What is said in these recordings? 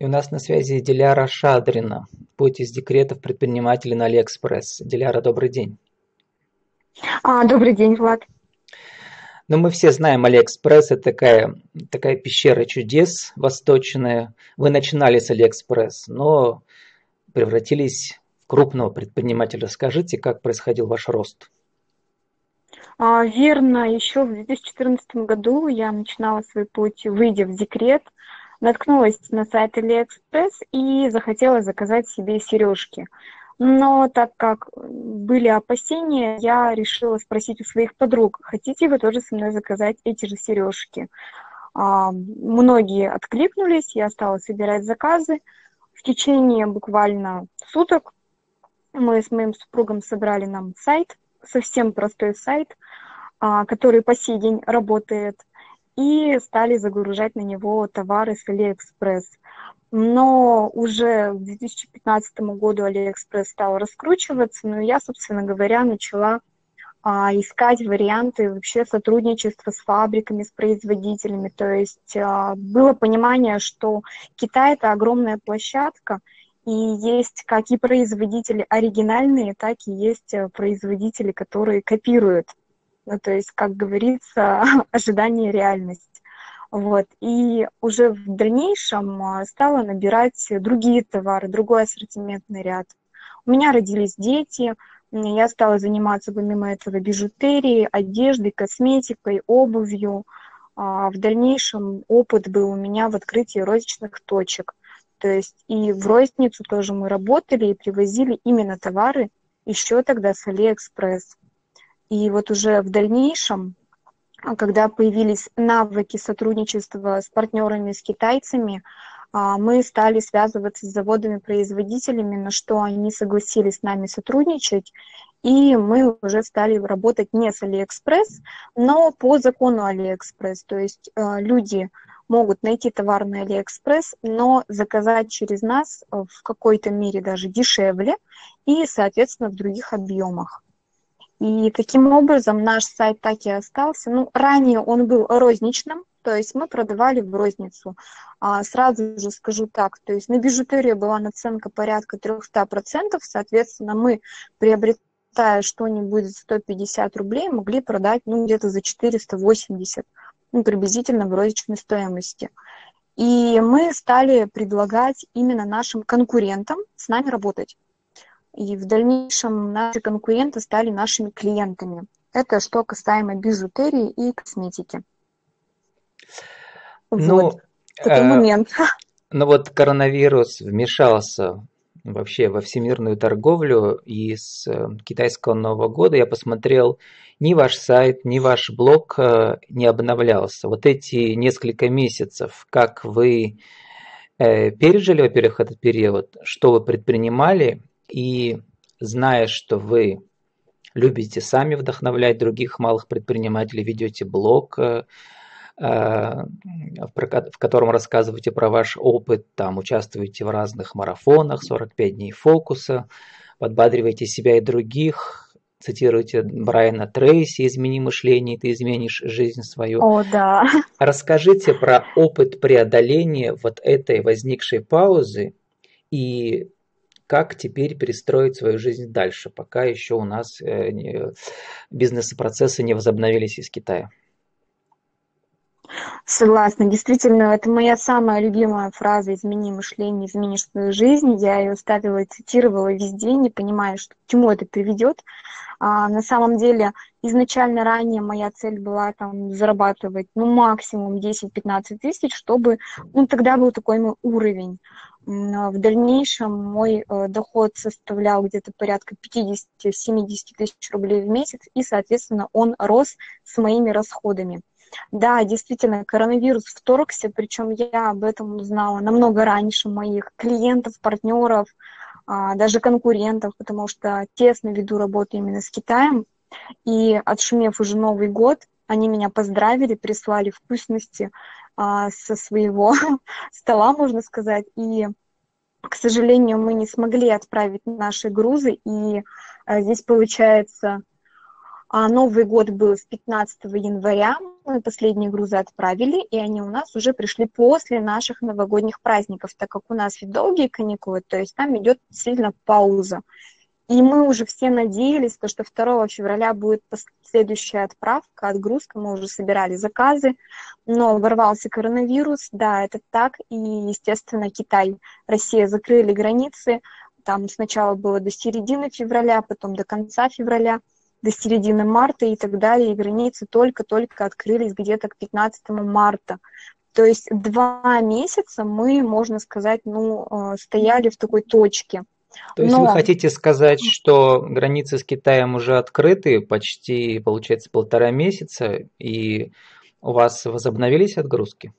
И у нас на связи Диляра Шадрина, путь из декрета в предприниматели на Алиэкспресс. Диляра, добрый день. А, добрый день, Влад. Ну, мы все знаем, Алиэкспресс – это такая, такая пещера чудес восточная. Вы начинали с Алиэкспресс, но превратились в крупного предпринимателя. Скажите, как происходил ваш рост? А, верно, еще в 2014 году я начинала свой путь, выйдя в декрет – наткнулась на сайт AliExpress и захотела заказать себе сережки. Но так как были опасения, я решила спросить у своих подруг, хотите вы тоже со мной заказать эти же сережки? А, многие откликнулись, я стала собирать заказы. В течение буквально суток мы с моим супругом собрали нам сайт, совсем простой сайт, а, который по сей день работает и стали загружать на него товары с Алиэкспресс. Но уже к 2015 году Алиэкспресс стал раскручиваться, но я, собственно говоря, начала а, искать варианты вообще сотрудничества с фабриками, с производителями. То есть а, было понимание, что Китай это огромная площадка, и есть как и производители оригинальные, так и есть э, производители, которые копируют ну, то есть, как говорится, ожидание реальность. Вот. И уже в дальнейшем а, стала набирать другие товары, другой ассортиментный ряд. У меня родились дети, я стала заниматься помимо этого бижутерией, одеждой, косметикой, обувью. А, в дальнейшем опыт был у меня в открытии розничных точек. То есть и в розницу тоже мы работали и привозили именно товары еще тогда с Алиэкспресс. И вот уже в дальнейшем, когда появились навыки сотрудничества с партнерами, с китайцами, а, мы стали связываться с заводами-производителями, на что они согласились с нами сотрудничать, и мы уже стали работать не с Алиэкспресс, но по закону Алиэкспресс. То есть э, люди могут найти товар на Алиэкспресс, но заказать через нас в какой-то мере даже дешевле и, соответственно, в других объемах. И таким образом наш сайт так и остался. Ну, ранее он был розничным, то есть мы продавали в розницу. А, сразу же скажу так, то есть на бижутерию была наценка порядка 300%, соответственно, мы, приобретая что-нибудь за 150 рублей, могли продать ну, где-то за 480, ну, приблизительно в розничной стоимости. И мы стали предлагать именно нашим конкурентам с нами работать. И в дальнейшем наши конкуренты стали нашими клиентами. Это что касаемо бижутерии и косметики. Ну, вот, такой э, момент. Ну вот коронавирус вмешался вообще во всемирную торговлю, и с э, китайского Нового года я посмотрел, ни ваш сайт, ни ваш блог э, не обновлялся. Вот эти несколько месяцев, как вы э, пережили, во-первых, этот период, что вы предпринимали, и зная, что вы любите сами вдохновлять других малых предпринимателей, ведете блог, э, э, в котором рассказываете про ваш опыт, там участвуете в разных марафонах, 45 дней фокуса, подбадриваете себя и других, цитируете Брайана Трейси «Измени мышление, ты изменишь жизнь свою». О, да. Расскажите про опыт преодоления вот этой возникшей паузы и как теперь перестроить свою жизнь дальше, пока еще у нас э, бизнес-процессы не возобновились из Китая. Согласна. Действительно, это моя самая любимая фраза «измени мышление, изменишь свою жизнь». Я ее ставила и цитировала везде, не понимая, что, к чему это приведет. А, на самом деле, изначально ранее моя цель была там зарабатывать ну, максимум 10-15 тысяч, чтобы ну, тогда был такой мой уровень. В дальнейшем мой э, доход составлял где-то порядка 50-70 тысяч рублей в месяц, и, соответственно, он рос с моими расходами. Да, действительно, коронавирус вторгся, причем я об этом узнала намного раньше моих клиентов, партнеров, а, даже конкурентов, потому что тесно веду работу именно с Китаем. И отшумев уже Новый год, они меня поздравили, прислали вкусности, а, со своего стола, можно сказать. И, к сожалению, мы не смогли отправить наши грузы. И а, здесь, получается, а, Новый год был с 15 января, мы последние грузы отправили, и они у нас уже пришли после наших новогодних праздников, так как у нас ведь долгие каникулы, то есть там идет сильно пауза. И мы уже все надеялись, что 2 февраля будет следующая отправка, отгрузка, мы уже собирали заказы, но ворвался коронавирус, да, это так, и, естественно, Китай, Россия закрыли границы, там сначала было до середины февраля, потом до конца февраля, до середины марта и так далее, и границы только-только открылись где-то к 15 марта. То есть два месяца мы, можно сказать, ну, э, стояли в такой точке – то есть Но... вы хотите сказать, что границы с Китаем уже открыты почти, получается, полтора месяца, и у вас возобновились отгрузки?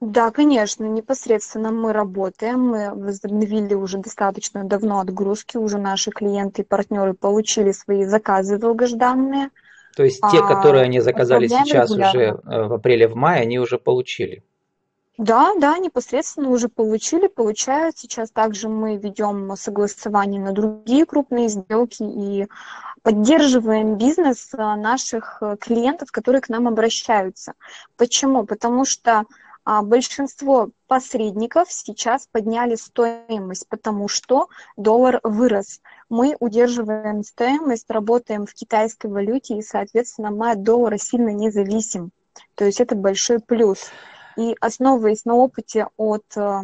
Да, конечно, непосредственно мы работаем, мы возобновили уже достаточно давно отгрузки, уже наши клиенты и партнеры получили свои заказы долгожданные. То есть те, которые они заказали сейчас регулярно. уже э, в апреле, в мае, они уже получили? Да, да, непосредственно уже получили, получают. Сейчас также мы ведем согласование на другие крупные сделки и поддерживаем бизнес а, наших э, клиентов, которые к нам обращаются. Почему? Потому что а, большинство посредников сейчас подняли стоимость, потому что доллар вырос. Мы удерживаем стоимость, работаем в китайской валюте, и, соответственно, мы от доллара сильно не зависим. То есть это большой плюс и основываясь на опыте от э,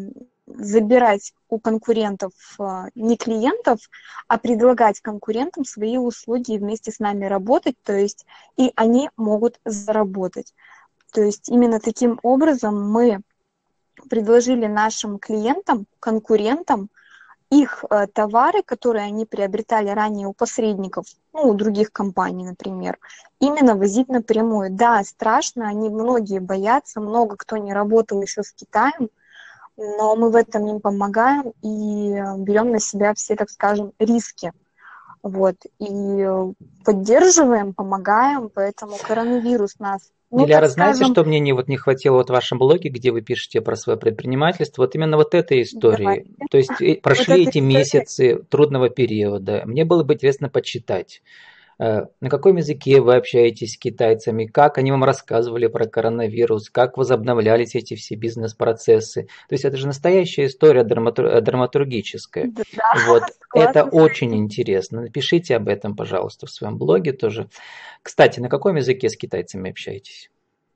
забирать у конкурентов э, не клиентов, а предлагать конкурентам свои услуги и вместе с нами работать, то есть и они могут заработать. То есть именно таким образом мы предложили нашим клиентам, конкурентам их э, товары, которые они приобретали ранее у посредников, ну, у других компаний, например, именно возить напрямую. Да, страшно, они многие боятся, много кто не работал еще с Китаем, но мы в этом им помогаем и берем на себя все, так скажем, риски. Вот, и поддерживаем, помогаем, поэтому коронавирус нас ну, Диляра, знаете, скажем... что мне не, вот не хватило вот в вашем блоге, где вы пишете про свое предпринимательство? Вот именно вот этой истории. Давайте. То есть э, прошли вот эти месяцы трудного периода. Мне было бы интересно почитать. Э, на каком языке вы общаетесь с китайцами, как они вам рассказывали про коронавирус, как возобновлялись эти все бизнес-процессы. То есть это же настоящая история драматур... драматургическая. Да, вот. Это очень интересно. Напишите об этом, пожалуйста, в своем блоге тоже. Кстати, на каком языке с китайцами общаетесь?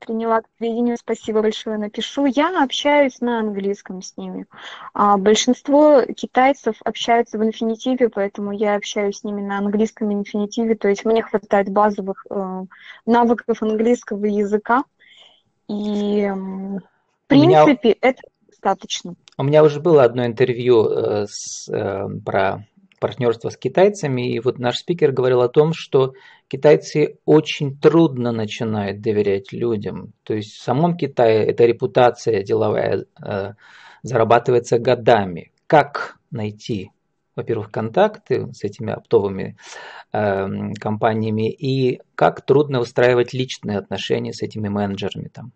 Приняла к сведению, спасибо большое, напишу. Я общаюсь на английском с ними. А большинство китайцев общаются в инфинитиве, поэтому я общаюсь с ними на английском инфинитиве, то есть мне хватает базовых э, навыков английского языка. И в принципе меня... это достаточно. У меня уже было одно интервью э, с, э, про партнерство с китайцами, и вот наш спикер говорил о том, что китайцы очень трудно начинают доверять людям. То есть в самом Китае эта репутация деловая э, зарабатывается годами. Как найти, во-первых, контакты с этими оптовыми э, компаниями, и как трудно устраивать личные отношения с этими менеджерами там?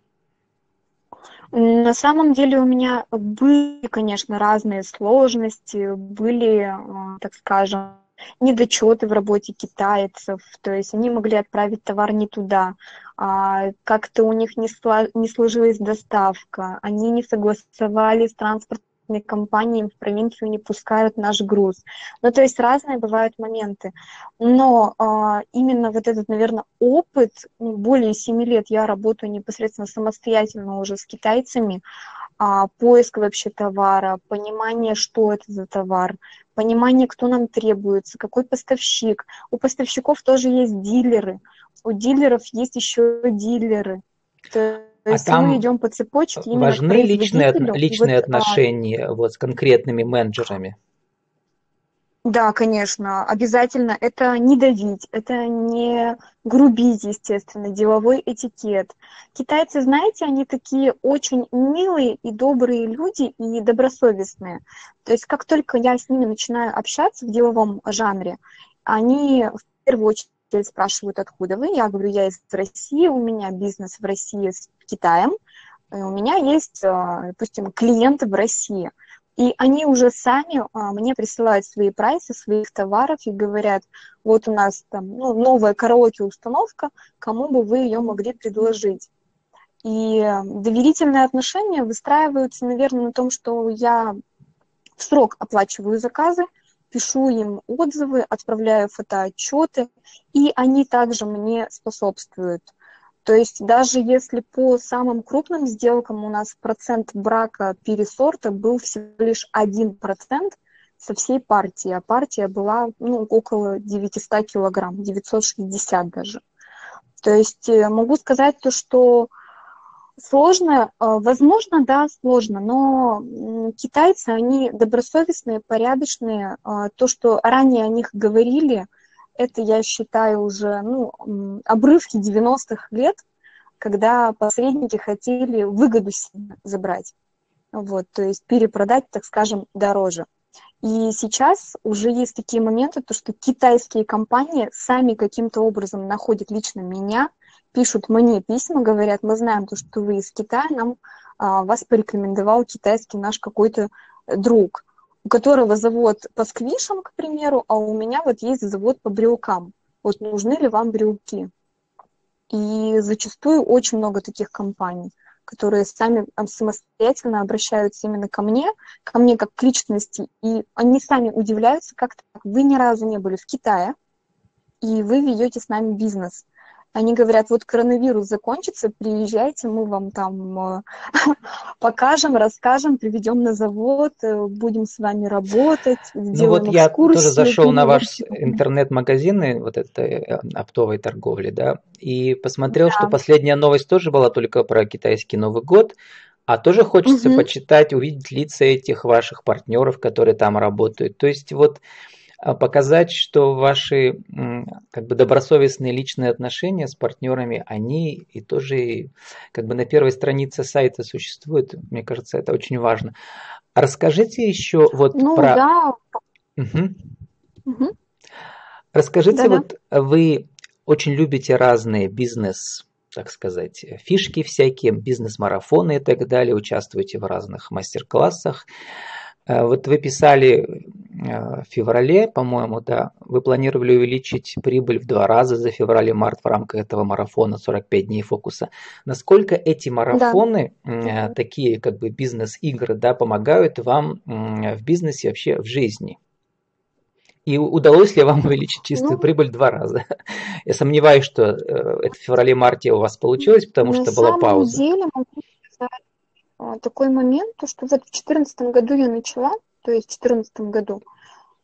На самом деле у меня были, конечно, разные сложности, были, э, так скажем, недочеты в работе китайцев, то есть они могли отправить товар не туда, а как-то у них не, не сложилась доставка, они не согласовали с транспортом компании в провинцию не пускают наш груз. Ну, то есть разные бывают моменты. Но а, именно вот этот, наверное, опыт, ну, более семи лет я работаю непосредственно самостоятельно уже с китайцами, а, поиск вообще товара, понимание, что это за товар, понимание, кто нам требуется, какой поставщик. У поставщиков тоже есть дилеры, у дилеров есть еще дилеры. То то а есть там мы идем по цепочке. Важны личные, личные вот, а, отношения вот, с конкретными менеджерами. Да, конечно, обязательно. Это не давить, это не грубить, естественно, деловой этикет. Китайцы, знаете, они такие очень милые и добрые люди и добросовестные. То есть как только я с ними начинаю общаться в деловом жанре, они в первую очередь спрашивают, откуда вы. Я говорю, я из России, у меня бизнес в России с Китаем, у меня есть, э, допустим, клиенты в России. И они уже сами а, мне присылают свои прайсы своих товаров и говорят, вот у нас там ну, новая караоке-установка, кому бы вы ее могли предложить. И доверительные отношения выстраиваются, наверное, на том, что я в срок оплачиваю заказы, пишу им отзывы, отправляю фотоотчеты, и они также мне способствуют. То есть даже если по самым крупным сделкам у нас процент брака пересорта был всего лишь 1% со всей партии, а партия была ну, около 900 килограмм, 960 даже. То есть э, могу сказать то, что Сложно, а, возможно, да, сложно, но китайцы, они добросовестные, порядочные. А, то, что ранее о них говорили, это, я считаю, уже ну, обрывки 90-х лет, когда посредники хотели выгоду себе забрать. Вот, то есть перепродать, так скажем, дороже. И сейчас уже есть такие моменты, то, что китайские компании сами каким-то образом находят лично меня – пишут мне письма, говорят, мы знаем то, что вы из Китая, нам а, вас порекомендовал китайский наш какой-то друг, у которого завод по сквишам, к примеру, а у меня вот есть завод по брелкам. Вот нужны ли вам брелки? И зачастую очень много таких компаний, которые сами самостоятельно обращаются именно ко мне, ко мне как к личности, и они сами удивляются, как так вы ни разу не были в Китае, и вы ведете с нами бизнес. Они говорят, вот коронавирус закончится, приезжайте, мы вам там э, покажем, расскажем, приведем на завод, э, будем с вами работать, Ну вот я тоже зашел на ваш интернет-магазин, вот этой э, оптовой торговли, да, и посмотрел, да. что последняя новость тоже была только про китайский Новый год, а тоже хочется угу. почитать, увидеть лица этих ваших партнеров, которые там работают. То есть вот показать, что ваши как бы добросовестные личные отношения с партнерами, они и тоже как бы на первой странице сайта существуют. Мне кажется, это очень важно. Расскажите еще вот ну, про... Да. Угу. Угу. Расскажите, Да-да. вот вы очень любите разные бизнес так сказать, фишки всякие, бизнес-марафоны и так далее, участвуете в разных мастер-классах. Э, вот вы писали э, в феврале, по-моему, да, вы планировали увеличить прибыль в два раза за февраль-март в рамках этого марафона 45 дней фокуса. Насколько эти марафоны, да. такие как бы бизнес-игры, да, помогают вам в бизнесе вообще в жизни? И удалось ли вам увеличить чистую ну, прибыль два раза? Я сомневаюсь, что э, это в феврале-марте у вас получилось, потому что была пауза. Деле могу такой момент, то, что вот в 2014 году я начала, то есть в 2014 году,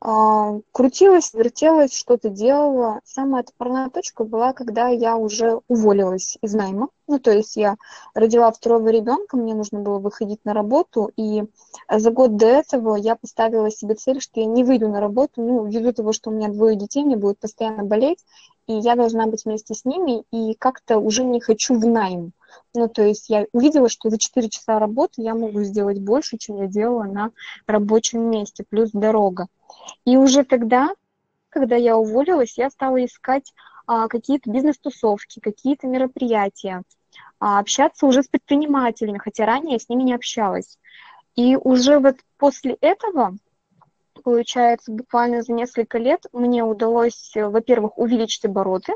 а, крутилась, вертелась, что-то делала. Самая отправная точка была, когда я уже уволилась из найма. Ну, то есть я родила второго ребенка, мне нужно было выходить на работу, и за год до этого я поставила себе цель, что я не выйду на работу, ну, ввиду того, что у меня двое детей, мне будет постоянно болеть, и я должна быть вместе с ними, и как-то уже не хочу в найм. Ну, то есть я увидела, что за 4 часа работы я могу сделать больше, чем я делала на рабочем месте, плюс дорога. И уже тогда, когда я уволилась, я стала искать а, какие-то бизнес-тусовки, какие-то мероприятия, а, общаться уже с предпринимателями, хотя ранее я с ними не общалась. И уже вот после этого получается, буквально за несколько лет мне удалось, во-первых, увеличить обороты,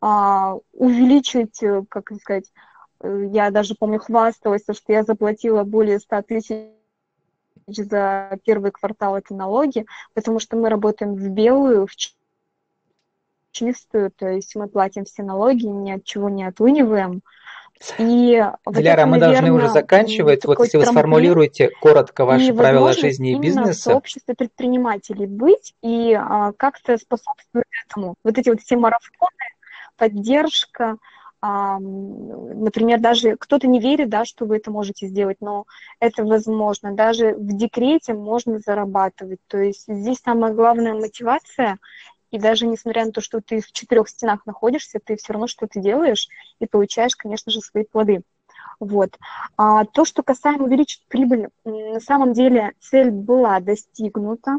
а, увеличить, э, как сказать, э, я даже помню хвасталась, что я заплатила более 100 тысяч за первый квартал это налоги, потому что мы работаем в белую, в чистую, то есть мы платим все налоги, ни от чего не отлыниваем. И вот Диляра, мы наверное, должны уже заканчивать. Вот если вы сформулируете коротко ваши правила жизни и бизнеса. в сообществе предпринимателей быть и а, как-то способствовать этому. Вот эти вот все марафоны, поддержка, например, даже кто-то не верит, да, что вы это можете сделать, но это возможно. Даже в декрете можно зарабатывать. То есть здесь самая главная мотивация и даже несмотря на то, что ты в четырех стенах находишься, ты все равно что-то делаешь и получаешь, конечно же, свои плоды. Вот. А то, что касаемо увеличить прибыль, на самом деле цель была достигнута,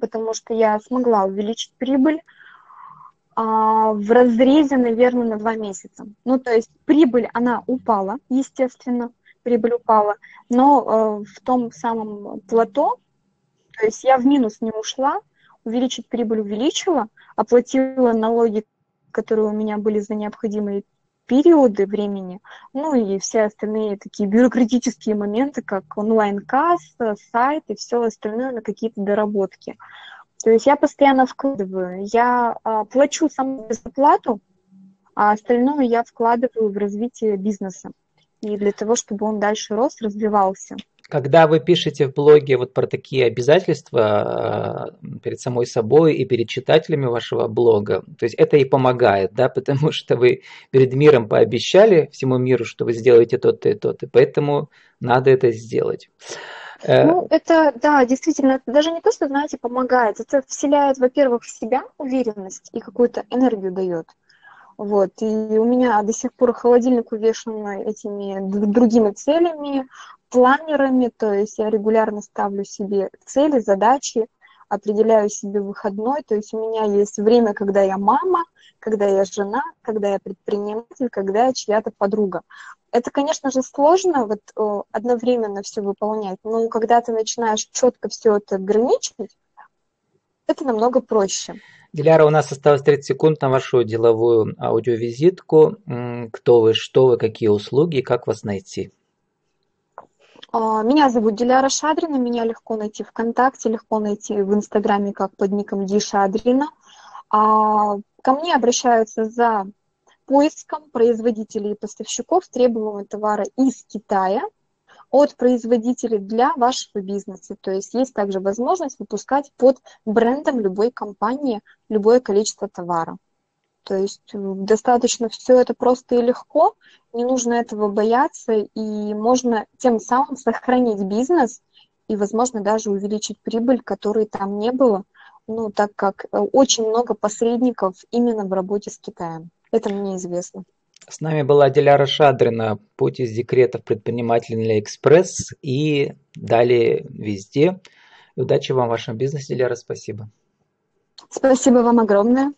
потому что я смогла увеличить прибыль в разрезе, наверное, на два месяца. Ну, то есть прибыль, она упала, естественно, прибыль упала, но э, в том самом плато, то есть я в минус не ушла, увеличить прибыль увеличила, оплатила налоги, которые у меня были за необходимые периоды времени, ну и все остальные такие бюрократические моменты, как онлайн-касса, сайт и все остальное на какие-то доработки. То есть я постоянно вкладываю, я а, плачу саму зарплату, а остальное я вкладываю в развитие бизнеса. И для того, чтобы он дальше рос, развивался. Когда вы пишете в блоге вот про такие обязательства э, перед самой собой и перед читателями вашего блога, то есть это и помогает, да, потому что вы перед миром пообещали всему миру, что вы сделаете то-то и то-то, поэтому надо это сделать. Э, ну, это, да, действительно, это даже не то, что, знаете, помогает, это вселяет, во-первых, в себя уверенность и какую-то энергию дает. Вот, и у меня до сих пор холодильник увешан этими другими целями, планерами, то есть я регулярно ставлю себе цели, задачи, определяю себе выходной, то есть у меня есть время, когда я мама, когда я жена, когда я предприниматель, когда я чья-то подруга. Это, конечно же, сложно вот одновременно все выполнять, но когда ты начинаешь четко все это ограничивать, это намного проще. Диляра, у нас осталось 30 секунд на вашу деловую аудиовизитку. Кто вы, что вы, какие услуги, как вас найти? А, меня зовут Диляра Шадрина, меня легко найти ВКонтакте, легко найти в Инстаграме как под ником Ди Шадрина. А, ко мне обращаются за поиском производителей и поставщиков требуемого товара из Китая от производителей для вашего бизнеса. То есть есть также возможность выпускать под брендом любой компании любое количество товара. То есть э, достаточно все это просто и легко, не нужно этого бояться, и можно тем самым сохранить бизнес и, возможно, даже увеличить прибыль, которой там не было, ну, так как э, очень много посредников именно в работе с Китаем. Это мне известно. С нами была Диляра Шадрина, путь из декрета в предприниматель на Экспресс и далее везде. удачи вам в вашем бизнесе, Диляра, спасибо. Спасибо вам огромное.